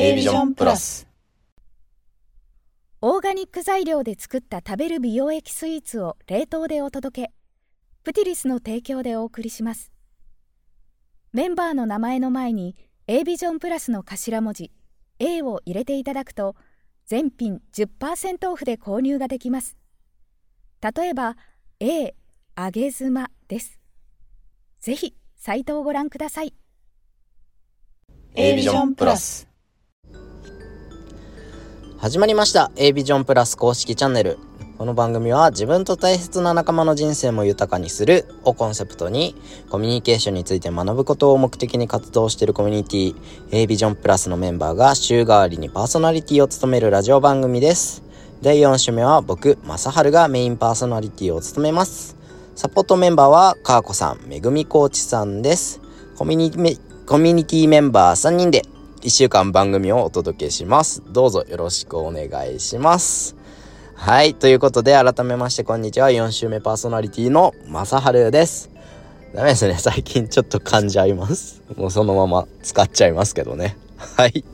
A ビジョンプラス。オーガニック材料で作った食べる美容液スイーツを冷凍でお届け。プティリスの提供でお送りします。メンバーの名前の前に A ビジョンプラスの頭文字 A を入れていただくと全品10%オフで購入ができます。例えば A 揚げ妻です。ぜひサイトをご覧ください。A ビジョンプラス始まりました。A ビジョンプラス公式チャンネル。この番組は自分と大切な仲間の人生も豊かにするをコンセプトにコミュニケーションについて学ぶことを目的に活動しているコミュニティ A ビジョンプラスのメンバーが週替わりにパーソナリティを務めるラジオ番組です。第4週目は僕、正春がメインパーソナリティを務めます。サポートメンバーはかーこさん、めぐみコーチさんです。コミュニコミュニティメンバー3人で1週間番組をお届けします。どうぞよろしくお願いします。はい。ということで、改めまして、こんにちは。4週目パーソナリティのまさはるです。ダメですね。最近ちょっと噛んじゃいます。もうそのまま使っちゃいますけどね。はい。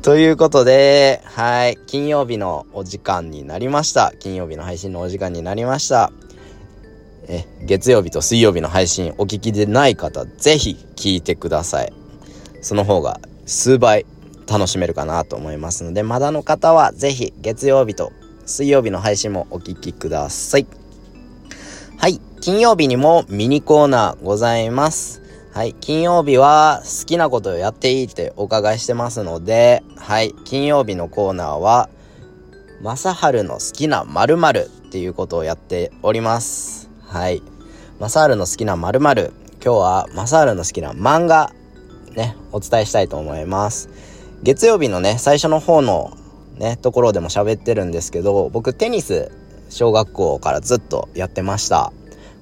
ということで、はい。金曜日のお時間になりました。金曜日の配信のお時間になりました。え、月曜日と水曜日の配信お聞きでない方、ぜひ聞いてください。その方が数倍楽しめるかなと思いますので、まだの方はぜひ月曜日と水曜日の配信もお聴きください。はい。金曜日にもミニコーナーございます。はい。金曜日は好きなことをやっていいってお伺いしてますので、はい。金曜日のコーナーは、まさはるの好きな〇〇っていうことをやっております。はい。まさはるの好きな〇〇。今日はまさはるの好きな漫画、ね、お伝えしたいと思います。月曜日のね、最初の方のね、ところでも喋ってるんですけど、僕テニス、小学校からずっとやってました。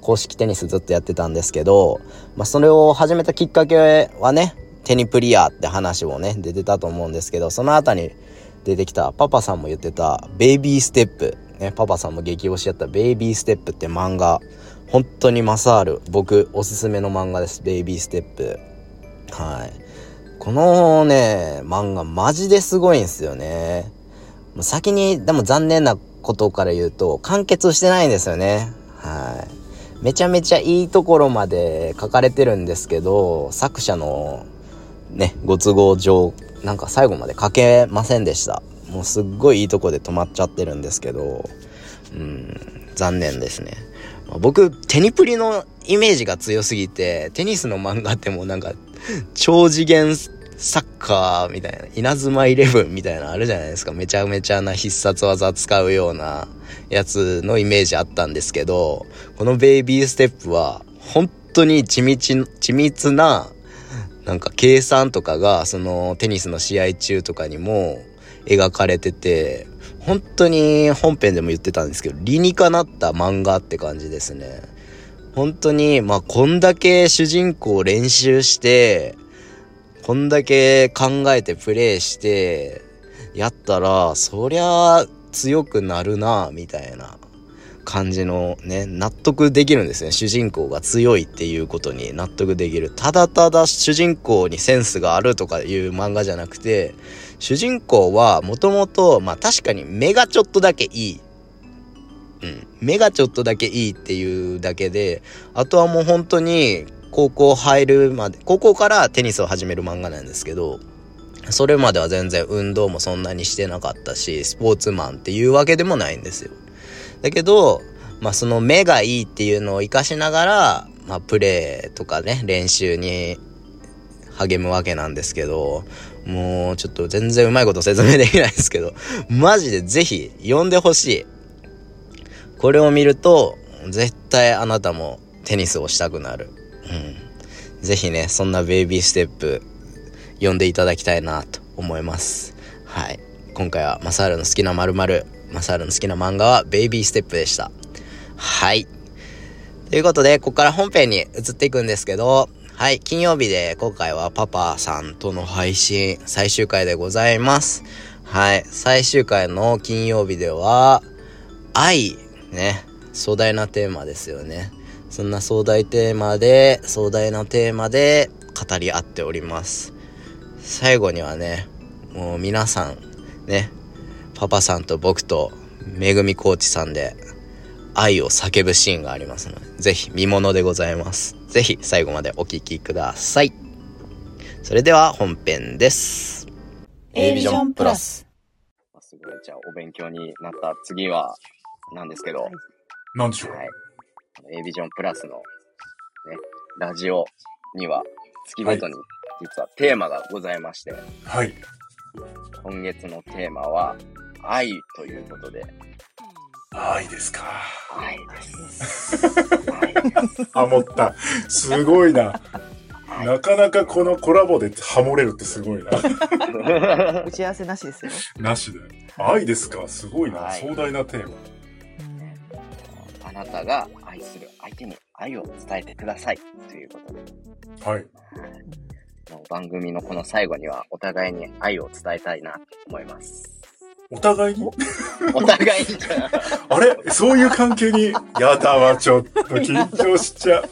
公式テニスずっとやってたんですけど、まあ、それを始めたきっかけはね、テニプリアって話もね、出てたと思うんですけど、その後に出てきた、パパさんも言ってた、ベイビーステップ。ね、パパさんも激推しやったベイビーステップって漫画、本当にマサール、僕おすすめの漫画です。ベイビーステップ。はい。このね、漫画マジですごいんですよね。もう先に、でも残念なことから言うと、完結してないんですよね。はい。めちゃめちゃいいところまで書かれてるんですけど、作者のね、ご都合上、なんか最後まで書けませんでした。もうすっごいいいとこで止まっちゃってるんですけど、うん、残念ですね。僕、テニプリのイメージが強すぎて、テニスの漫画ってもうなんか、超次元サッカーみたいな、稲妻イレブンみたいなあるじゃないですか。めちゃめちゃな必殺技使うようなやつのイメージあったんですけど、このベイビーステップは本当に緻密、緻密ななんか計算とかがそのテニスの試合中とかにも描かれてて、本当に本編でも言ってたんですけど、理にかなった漫画って感じですね。本当に、まあ、こんだけ主人公練習して、こんだけ考えてプレイして、やったら、そりゃ強くなるな、みたいな感じのね、納得できるんですね。主人公が強いっていうことに納得できる。ただただ主人公にセンスがあるとかいう漫画じゃなくて、主人公はもともと、まあ確かに目がちょっとだけいい。うん。目がちょっとだけいいっていうだけで、あとはもう本当に高校入るまで、高校からテニスを始める漫画なんですけど、それまでは全然運動もそんなにしてなかったし、スポーツマンっていうわけでもないんですよ。だけど、まあその目がいいっていうのを活かしながら、まあプレーとかね、練習に励むわけなんですけど、もうちょっと全然うまいこと説明できないですけど、マジでぜひ読んでほしい。これを見ると、絶対あなたもテニスをしたくなる。うん。ぜひね、そんなベイビーステップ読んでいただきたいなと思います。はい。今回はマサールの好きな〇〇、マサールの好きな漫画はベイビーステップでした。はい。ということで、ここから本編に移っていくんですけど、はい、金曜日で今回はパパさんとの配信最終回でございます。はい、最終回の金曜日では、愛、ね、壮大なテーマですよね。そんな壮大テーマで、壮大なテーマで語り合っております。最後にはね、もう皆さん、ね、パパさんと僕と、めぐみコーチさんで、愛を叫ぶシーンがありますので、ぜひ見ものでございます。ぜひ最後までお聴きください。それでは本編です。A ビジョンプラス。すごい、じゃあお勉強になった次は、なんですけど、はい。なんでしょう A ビジョンプラスの、ね、ラジオには、月ごとに、実はテーマがございまして、はい。今月のテーマは、愛ということで、愛ですか。愛です。ハモった。すごいな。なかなかこのコラボでハモれるってすごいな。打ち合わせなしですよ。なしで。愛ですか。すごいな。はい壮大なテーマ。あなたが愛する相手に愛を伝えてくださいということで、はい。番組のこの最後にはお互いに愛を伝えたいなと思います。お互いに？お互いに あれ？そういう関係に、やだわ、ちょっと緊張しちゃう。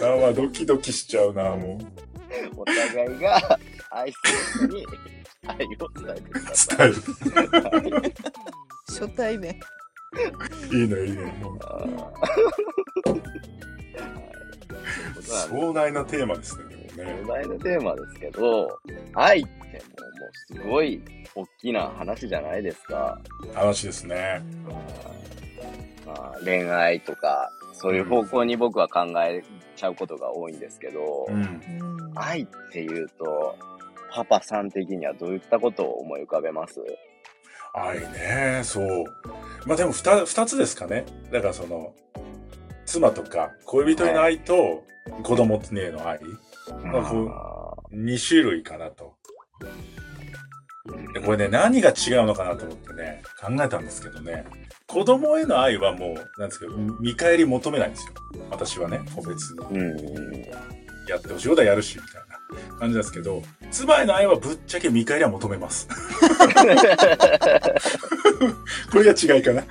やだわ、ドキドキしちゃうな、もう。お互いが愛する人に愛を伝えてくださ伝える。い。初対面。いいね、いいね。もう壮大なテーマですね、でもね壮。大なテーマですけど、愛ってもうもうすごい大きな話じゃないですか。話ですね。まあ、恋愛とか、そういう方向に僕は考えちゃうことが多いんですけど、うん。うん愛っていうと、パパさん的にはどういったことを思い浮かべます？愛ね、そう。まあでも二二つですかね。だからその、妻とか恋人への愛と子供への愛。まあこう二種類かなと。でこれね、何が違うのかなと思ってね、考えたんですけどね。子供への愛はもう、なんですけど、見返り求めないんですよ。私はね、個別に。うん。やってほしいことはやるし、みたいな感じなんですけど、妻への愛はぶっちゃけ見返りは求めます。これが違いかな。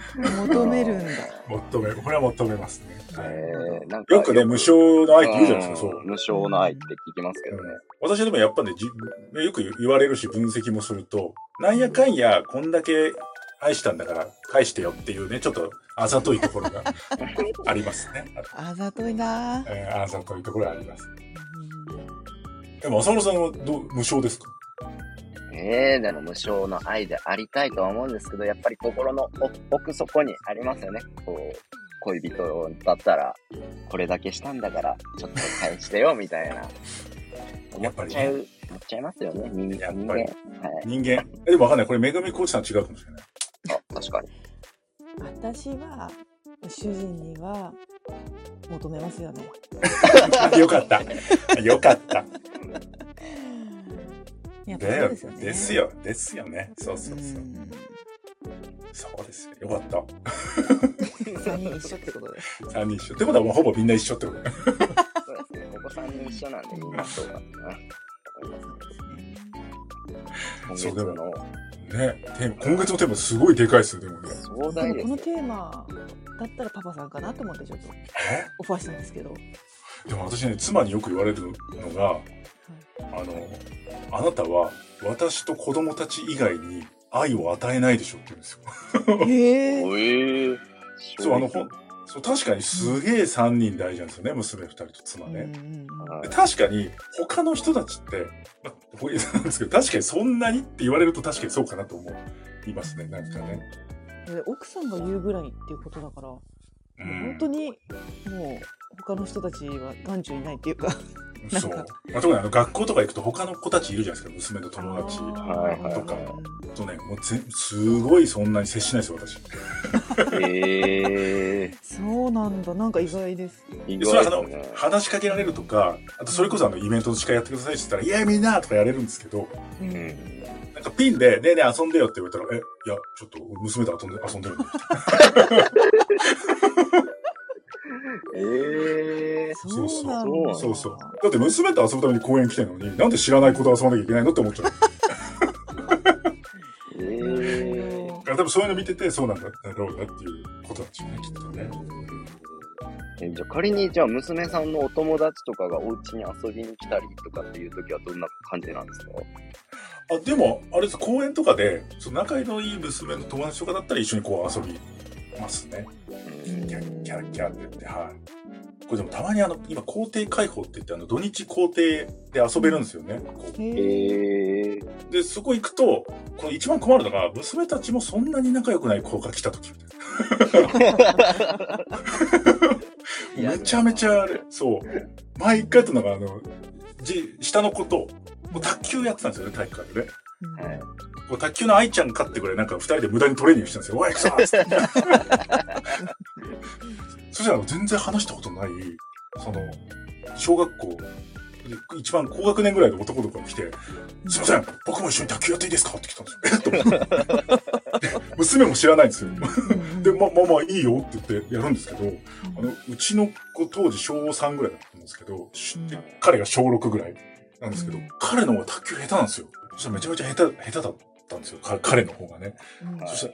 求めるんだ。求め、これは求めますね。えー、なんかよくね、無償の愛って言うじゃないですか、そう。ん無償の愛って聞きますけどね。私はでもやっぱね、じよく言われるし、分析もすると、なんやかんや、こんだけ愛したんだから返してよっていうね、ちょっとあざといところが ありますね。あざといな。えーあざといところがあります。でも、浅野さんはどう無償ですか？えー、でも無償の愛でありたいとは思うんですけど、やっぱり心の奥底にありますよね。こう、恋人だったら、これだけしたんだから、ちょっと返してよ、みたいな。思っちゃう、思っちゃいますよね、人間。やっぱり人間はい。人間。えでもわかんない。これ、めぐみコーチさん違うかもしれない。あ、確かに。私は主人には求めますよね。よかった。よかった。やっぱそうですよね。ですよ。ですよね。そうそうそう。んそうですよ。よかった。三人一緒ってことで。3人一緒。ってことはもうほぼみんな一緒ってことね。そうですね。ここ3人一緒なんで、みんなそうだったな。そうでもね、テーマ今月のテーマすごいでかいですよ、でもね。壮大ですよこのテーマだったらパパさんかなと思ってちょっとえ？オファーしたんですけど。でも私ね、妻によく言われるのが、あの、あなたは私と子供たち以外に愛を与えないでしょって言うんですよ。へえ。えー、そう、あの、ほんそう、確かにすげえ3人大事なんですよね、娘2人と妻ね。確かに、他の人たちって、まあ、こういうなんですけど、確かにそんなにって言われると確かにそうかなと思いますね、なんかね。で奥さんが言うぐらいっていうことだから、うん本当にもう他の人たちは眼中にないっていうか。そう。かまあ、特にあの学校とか行くと他の子たちいるじゃないですか、娘の友達。はいはいとかとね、もうぜすごいそんなに接しないですよ、私。えそうなんだ。なんか意外です。ー、意でそれはあの外ですね。話しかけられるとか、あとそれこそあのイベントの司会やってくださいって言ったら、イエーイみんなとかやれるんですけど、う。うんん。なんかピンで、ねえねえ遊んでよって言われたら、え、いや、ちょっと娘と遊んで遊んでるんで。えー、そうそう。そうそう。だって娘と遊ぶために公園来てるのに、なんで知らない子と遊ばなきゃいけないのって思っちゃう。えー、だから多分そういうの見てて、そうなんだろうなっていうことなんでしょうね、きっとね。えじゃあ仮に、じゃあ娘さんのお友達とかがお家に遊びに来たりとかっていう時はどんな感じなんですか？あでも、あれです、公園とかで、その仲のいい娘の友達とかだったら一緒にこう遊びますね。うんキャッキャッキャって言って、はい。これでもたまにあの、今校庭開放って言って、あの、土日校庭で遊べるんですよね。へええ。ー、で、そこ行くと、この一番困るのが、娘たちもそんなに仲良くない子が来た時 いやめちゃめちゃあれ、そう。前一回やったのが、あの、じ、下の子と、もう卓球やってたんですよね、体育館でね。はいこう卓球の愛ちゃん勝ってくらい、なんか二人で無駄にトレーニングしてたんですよ。おい、行くぞっつって。そしたら全然話したことない、その、小学校、一番高学年ぐらいの男の子が来て、すいません、僕も一緒に卓球やっていいですか？って来たんですよ。え？っと思って。で娘も知らないんですよ。で、ま、まあまあいいよって言ってやるんですけど、あの、うちの子当時小3ぐらいだったんですけど、しで彼が小6ぐらいなんですけど、うん彼の方が卓球下手なんですよ。そしたらめちゃめちゃ下手、下手だったんですよ。か彼の方がね。うんそしたら、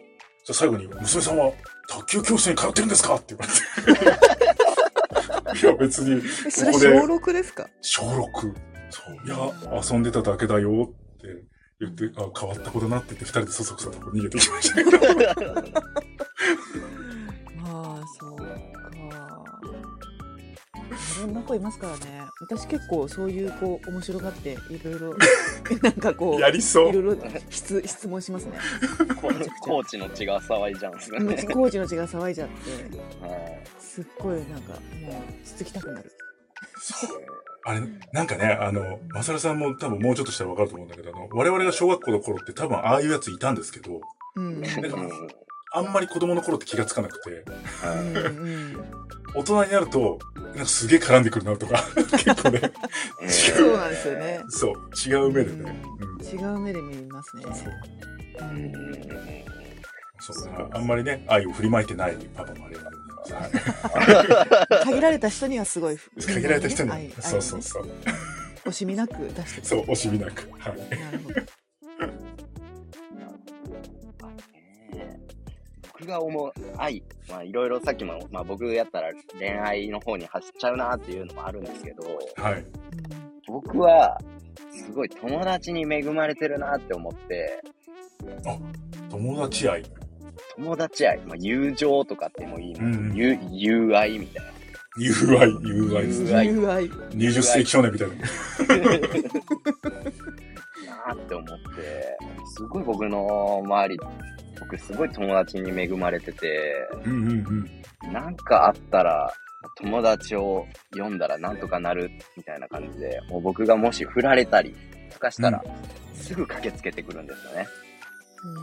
最後に、娘さんは卓球教室に通ってるんですか？って言われて。いや、別に、えそれ小六ですか？小6。そう。いや、遊んでただけだよって言って、あ、変わった子だなって言って、二人でそそくさと逃げてきましたけど。まあそうかいろんな子いますからね。私結構そういう子面白がっていろいろ なんかこうやりそう。いろいろ質質問しますね。コーチの血が騒いじゃうんですようんね。コーチの血が騒いじゃってはい。すっごいなんかもうつつきたくなる。あれ、なんかね、あの、マサルさんも多分もうちょっとしたらわかると思うんだけど、あの、我々が小学校の頃って多分ああいうやついたんですけど、うん。なんかあんまり子供の頃って気がつかなくて、大人になると、なんかすげえ絡んでくるなとか、結構ね、そうなんですよね。そう、違う目でね。うん。違う目で見ますね。そう。う。んそう。ね。あんまりね、愛を振りまいてないパパもあれなんでございます。限られた人にはすごい限られた人に、愛そうそうそう。惜しみなく出してくそう、惜しみなく。はい。なるほどが思う愛、まあいろいろさっきも、まあ僕やったら恋愛の方に走っちゃうなっていうのもあるんですけど、はい。僕はすごい友達に恵まれてるなって思って、友達愛。友達愛、まあ友情とかってもいいの、うん友友愛みたいな。友愛、友愛ですね。友愛友愛20世紀少年みたいな。なって思って、すごい僕の周り、僕すごい友達に恵まれてて、うんうんうん。なんかあったら、友達を呼んだらなんとかなるみたいな感じで、もう僕がもし振られたりとかしたら、すぐ駆けつけてくるんですよね。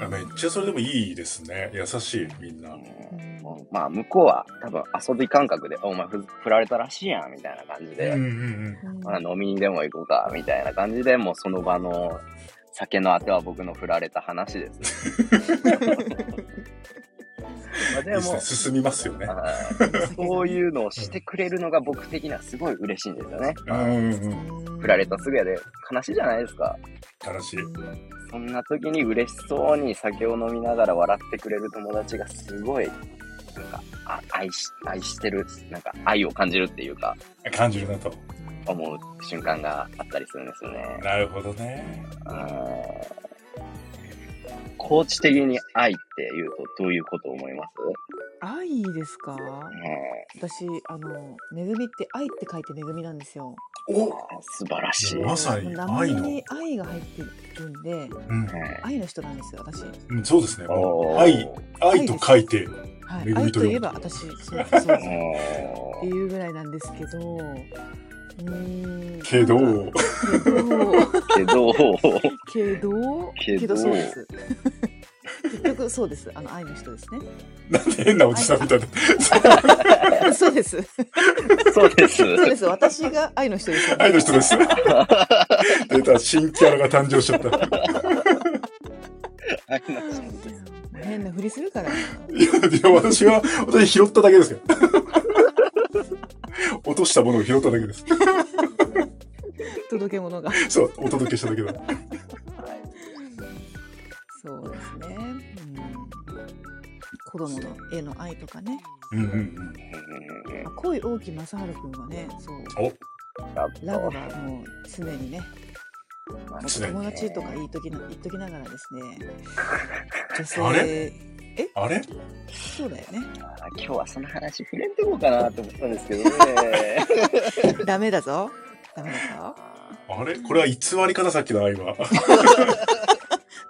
あめっちゃそれでもいいですね。優しい、みんな。うまあ、向こうは多分遊び感覚で、お前ふ振られたらしいやんみたいな感じで、うんうんうん。まあ、飲みにでも行こうかみたいな感じで、もうその場の酒のあては僕の振られた話です でも進みますよね。はいそういうのをしてくれるのが僕的にはすごい嬉しいんですよね。うんうんうん。振られたすぐやで悲しいじゃないですか。楽しい。そんな時に嬉しそうに酒を飲みながら笑ってくれる友達がすごい、なんか、あ愛し、愛してる、なんか愛を感じるっていうか、感じるなと。思う瞬間があったりするんですよね。なるほどね。うんコーチ的に愛って言うとどういうことを思います？愛ですか？うん私あの恵みって愛って書いて恵みなんですよ。お素晴らしい。まさに名前愛の。に愛が入ってるんでうん愛の人なんですよ私。うん。そうですね。愛、愛と書いて、はい。恵みと読む愛といえば私そうそう。ですっておいうぐらいなんですけどけど、けど、けど。けど。そうです。結局そうです。あの愛の人ですね。なんで変なおじさんみたいな。そうです。そうです。そうです。私が愛の人です愛の人です。出た、新キャラが誕生しちゃった。愛の人変なふりするから。いや、いや私は、私拾っただけですよ。落としたものを拾っただけです。届け物が。そう、お届けしただけだ。そうですね、うん、子供の絵の愛とかね、うんうんうん。恋大木正治君はねそう。ラブとがもう常にね友達とか言いときな言っときながらですね。女性あれあれ？そうだよね。あ今日はその話触れてこうかなと思ったんですけどね。ダメだぞ。ダメだぞ。あれ？これは偽り方さっきの今。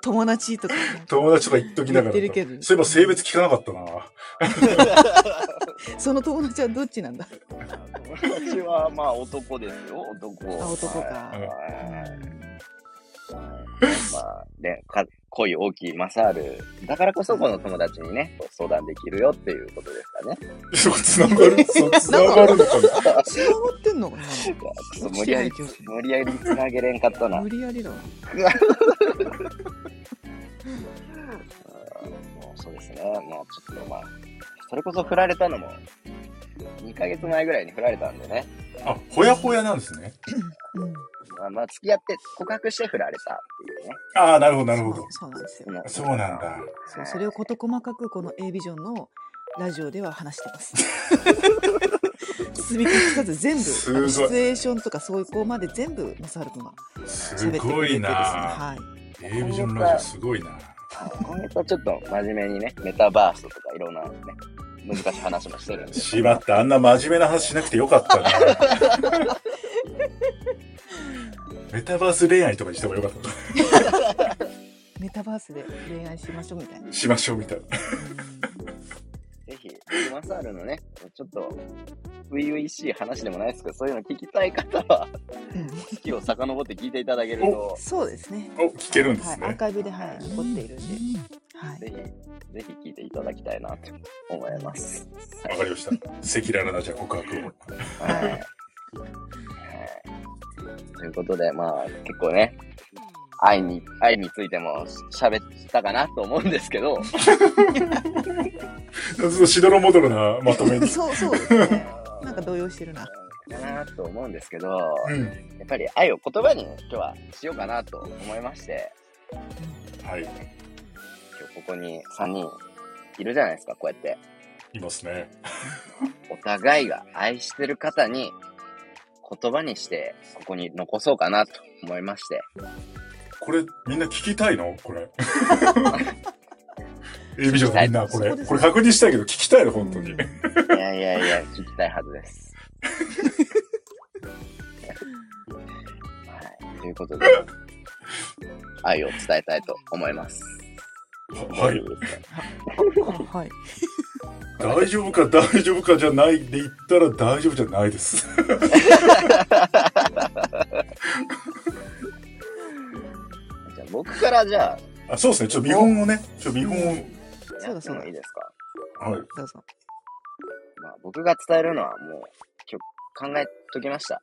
友達とかね。友達とか言っときながら。そういえば性別聞かなかったな。その友達はどっちなんだ？友達はまあ男ですよ、男。あ男か。はい。うん。まあね、か恋大きいマサール。だからこそこの友達にね、相談できるよっていうことですかね。そう、繋がる、そう、繋がるのかな。繋がってんのかな無理やり、無理やり繋げれんかったな。無理やりだ わもうそうですね。もうちょっとまあ、それこそ振られたのも、2ヶ月前ぐらいに振られたんでね。あ、ほやほやなんですね。うんまあ、まあ、付き合って告白して振られたっていうね。ああ、なるほど、なるほど。そうなんですようんそうなんだ。そうそれを事細かくこの A ビジョンのラジオでは話してます。包み隠さず全部すごいシチュエーションとかそういう子まで全部マサハル君がすごいれてですね。な。はい。A ビジョンラジオすごいな。今月はちょっと真面目にね、メタバースとかいろんなね、難しい話もしてるんで。しまった、あんな真面目な話しなくてよかったな。メタバース恋愛とかにした方がよかっメタバースで恋愛しましょうみたいな。た。しましょうみたいな。ぜひ、マサールのね、ちょっと、初々しい話でもないですけど、そういうの聞きたい方は、うん月を遡って聞いていただけると、そうですね。お、聞けるんではい。すね。アーカイブで、はい、残っているんで。はい。ぜひ、ぜひ聞いていただきたいなと思います。わかりました。赤裸々なじゃあ告白を。はい。はいということで、まあ、結構ね、愛に、愛についても喋ったかなと思うんですけど、しどろもどろなまとめに。そうそうね。なんか動揺してるな。かなと思うんですけど、うん。やっぱり愛を言葉に今日はしようかなと思いまして、はい。ここに3人いるじゃないですか、こうやって。いますね。お互いが愛してる方に言葉にしてここに残そうかなと思いまして。これ、みんな聞きたいの？これ。A ビジョンのみんな、これ、ねこれ確認したいけど聞きたいの本当に。うんいやいやいや、聞きたいはずです。はい。ということで、愛を伝えたいと思います。はい。はい。大丈夫か大丈夫かじゃないで言ったら大丈夫じゃないです。じゃあ僕からじゃあ、あそうですね。ちょっと見本をね、ちょっと見本を。そうだそうだもいいですかはい。どうぞ。まあ、僕が伝えるのはもう今日考えときました。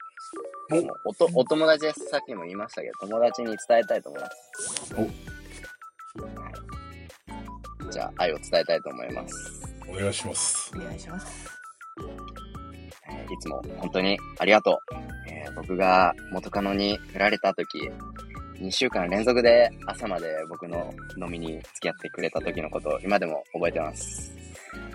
おもうおとお友達です。さっきも言いましたけど、友達に伝えたいと思います。はいじゃあ、愛を伝えたいと思います。お願いします。お願いします。えーいつも本当にありがとう。えー僕が元カノに振られた時、2週間連続で朝まで僕の飲みに付き合ってくれた時のことを今でも覚えてます。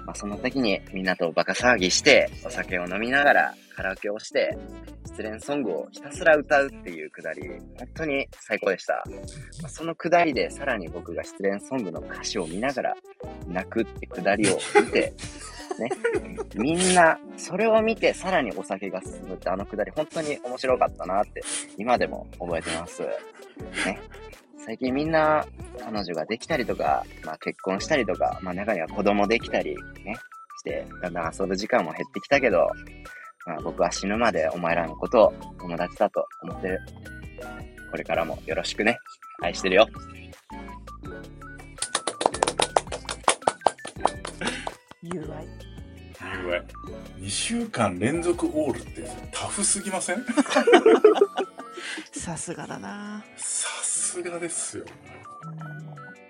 まあ、その時にみんなとバカ騒ぎして、お酒を飲みながらカラオケをして、失恋ソングをひたすら歌うっていうくだり、本当に最高でした。まあ、そのくだりでさらに僕が失恋ソングの歌詞を見ながら泣くってくだりを見て、ね、みんな、それを見てさらにお酒が進むってあのくだり本当に面白かったなって今でも覚えてます。ね。最近みんな彼女ができたりとか、まあ結婚したりとか、まあ中には子供できたりね、して、だんだん遊ぶ時間も減ってきたけど、まあ僕は死ぬまでお前らのことを友達だと思ってる。これからもよろしくね。愛してるよ。友愛。理由は2週間連続オールってタフすぎません？さすがだな。さすがですよ。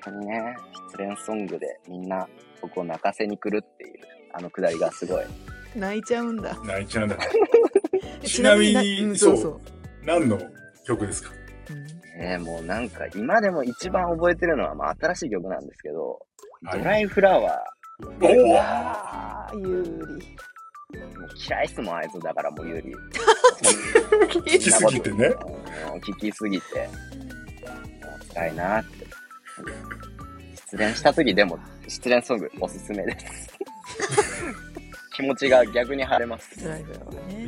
本当にね、失恋ソングでみんな僕を泣かせに来るっていう、あのくだりがすごい。泣いちゃうんだ。泣いちゃうんだ。ちなみにうん、そそううそう。何の曲ですか？うんねもうなんか今でも一番覚えてるのは、まあ新しい曲なんですけど、はいドライフラワーおおああ、有利。もう嫌いっすもん、あいつだからもう有利。聞きすぎてね。うん聞きすぎて。もう辛いなって。失恋した時でも、失恋ソングおすすめです。気持ちが逆に晴れます。ね。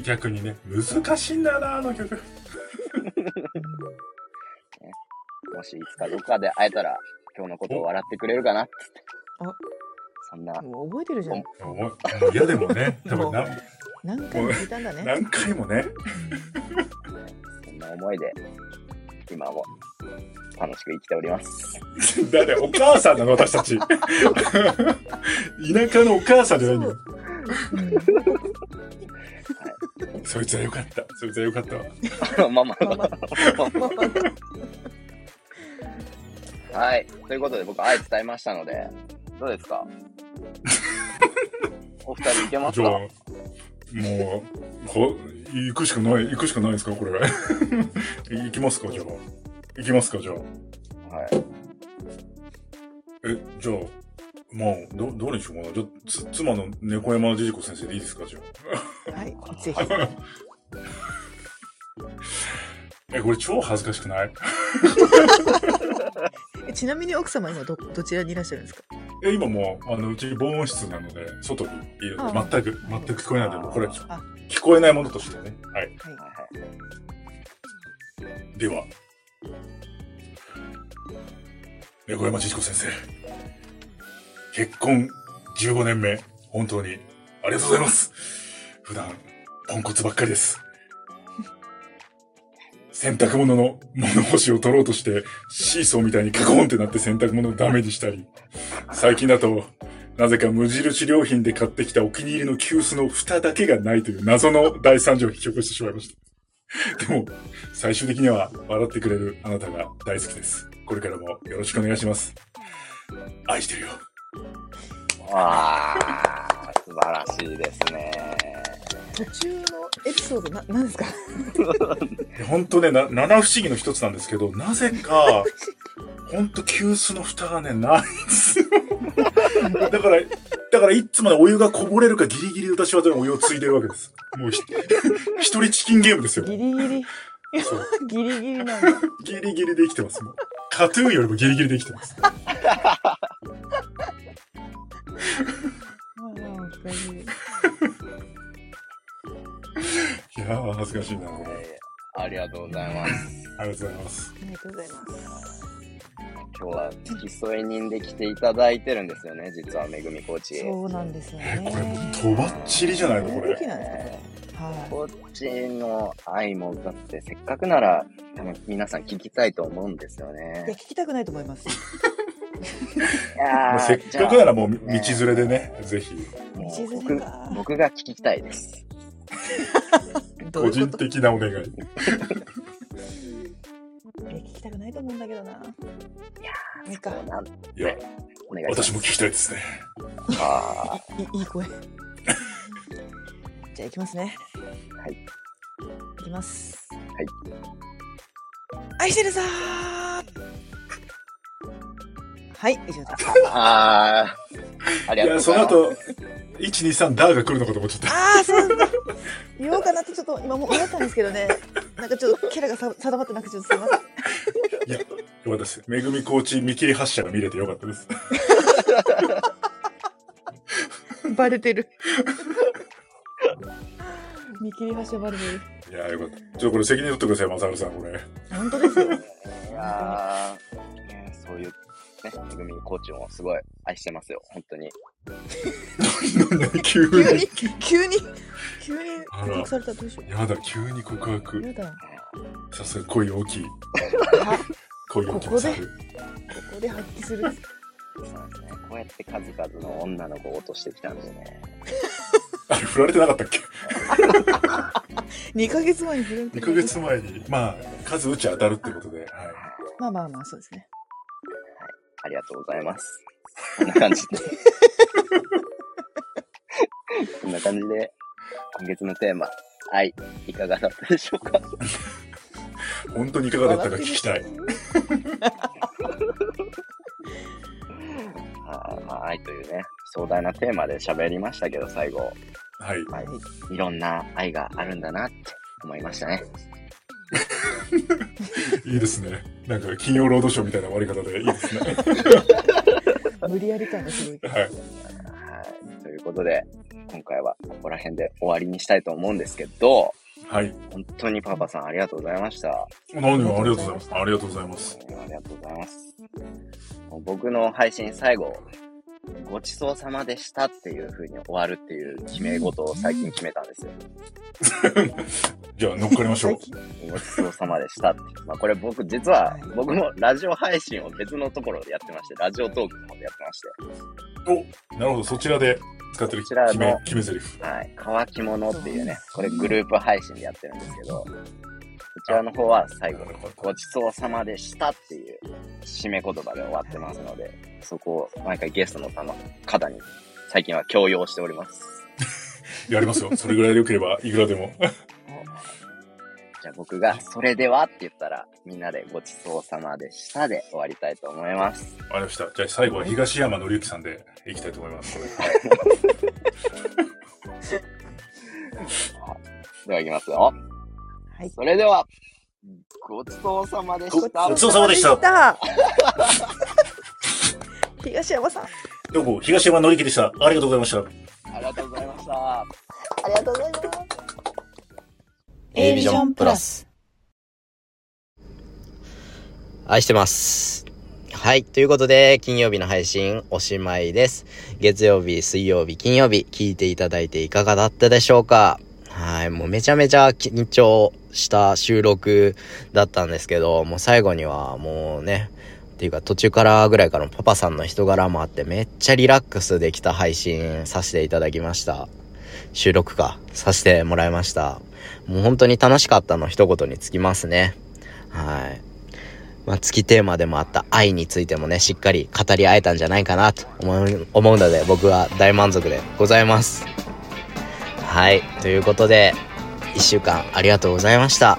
逆にね、難しいんだよな、あの曲。もしいつかどっかで会えたら、今日のことを笑ってくれるかなって。あそんな、もう覚えてるじゃん。もうもう嫌でもね、多分何何回も聞いたんだね。何回もね。そんな思いで、今も楽しく生きております。誰お母さんなの私たち。田舎のお母さんじゃないの。そいつはよかった。そいつはよかったわ。まあまあまあまあはい。ということで僕愛伝えましたので、どうですか？お二人いけますか？もう、こ行くしかない、行くしかないですか？これ。行きますかじゃあ。行きますかじゃあ。はい。え、じゃあ、まあ、ど、どれにしようかな。じゃあ、つ、妻の猫山じじ子先生でいいですかじゃはい、ぜひ。あ。え、これ超恥ずかしくない？えちなみに奥様今ど、どちらにいらっしゃるんですか？え、今もう、あの、うち防音室なので、外にいるので、あ全く、全く聞こえないので、もうこれは聞あ、聞こえないものとしてね。はい。はい。はいはい。では、猫山千子先生。結婚15年目、本当にありがとうございます。普段、ポンコツばっかりです。洗濯物の物干しを取ろうとして、シーソーみたいにカコンってなって洗濯物をダメにしたり、最近だと、なぜか無印良品で買ってきたお気に入りの急須の蓋だけがないという謎の大惨事を引き起こしてしまいました。でも、最終的には笑ってくれるあなたが大好きです。これからもよろしくお願いします。愛してるよ。わあ、素晴らしいですね。途中のエピソードな、何ですか？本当ね、な、七不思議の一つなんですけど、なぜか、本当急須の蓋がね、ないんですよ。だから、だからいつもね、お湯がこぼれるかギリギリ私はお湯をついでるわけです。もうひ、一人チキンゲームですよ。ギリギリ、そう ギリギリなんだ。ギリギリで生きてます。もうカトゥーンよりもギリギリで生きてます。い。いやー、恥ずかしいな、これ。えーありがとうございます。ありがとうございます。ありがとうございます。今日は付き添い人で来ていただいてるんですよね、実はめぐみコーチ。そうなんですよえ、ね。これもう、とばっちりじゃないの、これ。はい。コーチの愛もだってせっかくなら多分皆さん聞きたいと思うんですよいや、ね。聞きたくないと思います。いやせっかくならもう、道連れでね、ぜひ、僕か僕が聞きたいです。個人的なお願い。と思うんだけどな。いやいいか。いや、お願いします。私も聞きたいですね。あいい いい声。じゃあ行きますね。はい。行きます。はい。愛してるぞーはい、以上です。ー あー、ありがとうございます。その後、1、2、3、ダーが来るのかと思っちゃった。ああ、そう。言おうかなってちょっと今も思ったんですけどね。なんかちょっとキャラがさ定まってなくてちょっとすいません。いや、よかったです。めぐみコーチ見切り発車が見れてよかったです。バレてる。見切り発車バレてる。いや、よかった。ちょっとこれ責任取ってください、マサルさん、これ。本当ですよ。いやそういう、ね、めぐみコーチもすごい愛してますよ、本当に。急 急にに。、急に、急に告白されたらどうしよやだ、急に告う。白。やだ。さすが恋大きい。あ 恋大きいここで。ここで発揮する。そうですね。こうやって数々の女の子を落としてきたんでね。あれ、振られてなかったっけ？2ヶ月前に振られて ?2 ヶ月前に、まあ、数打ち当たるってことで、はい。まあまあまあ、そうですね。ありがとうございます。こんな感じで。こんな感じで、今月のテーマ、愛、いかがだったでしょうか？本当にいかがだったか聞きたい。あーまあ、愛というね、壮大なテーマで喋りましたけど、最後、はい。はい、いろんな愛があるんだなって思いましたね。いいですね。なんか、金曜ロードショーみたいな終わり方でいいですね。無理やり感がすごい。はい。はい。ということで、今回はここら辺で終わりにしたいと思うんですけど、はい。本当にパパさんありがとうございました。何もありがとうございます。ありがとうございます。ありがとうございます。僕の配信最後、ごちそうさまでしたっていう風に終わるっていう決め事を最近決めたんですよ。じゃあ、乗っかりましょう。ごちそうさまでしたって。まあこれ僕実は僕もラジオ配信を別のところでやってまして、ラジオトークの方でやってまして、お、なるほど。そちらで使ってる決め、決め台詞。はい。乾き物っていうね、これグループ配信でやってるんですけど、こちらの方は最後、ごちそうさまでしたっていう締め言葉で終わってますので、そこを毎回ゲストの方に最近は強要しております。やりますよ。それぐらいでよければ、いくらでも。じゃあ僕が、それではって言ったら、みんなでごちそうさまでしたで終わりたいと思います。わかりました。じゃあ、最後は東山紀之さんでいきたいと思います。では行きますよ。はい。それでは、ごちそうさまでした。ごちそうさまでしたた。東山さん。どうも、東山紀之でした。ありがとうございました。ありがとうございました。ありがとうございます。A ビジョンプラス。愛してます。はい。ということで、金曜日の配信おしまいです。月曜日、水曜日、金曜日、聞いていただいていかがだったでしょうかはい。もうめちゃめちゃ緊張した収録だったんですけど、もう最後にはもうね、っていうか途中からぐらいからパパさんの人柄もあってめっちゃリラックスできた配信させていただきました。収録か、させてもらいました。もう本当に楽しかったの一言につきますね。はい。まあ、月テーマでもあった愛についてもね、しっかり語り合えたんじゃないかなと思う思うので、僕は大満足でございます。はい。ということで、一週間ありがとうございました。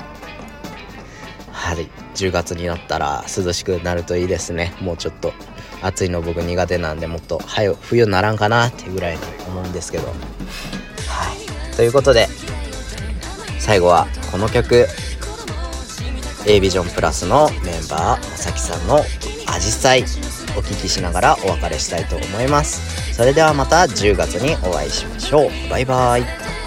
はい。10月になったら涼しくなるといいですね。もうちょっと暑いの僕苦手なんで、もっと早冬ならんかなってぐらいに思うんですけど。はい。ということで、最後はこの曲 A ビジョンプラスのメンバーまさきさんの「アジサイ」お聴きしながらお別れしたいと思いますそれではまた10月にお会いしましょうバイバイ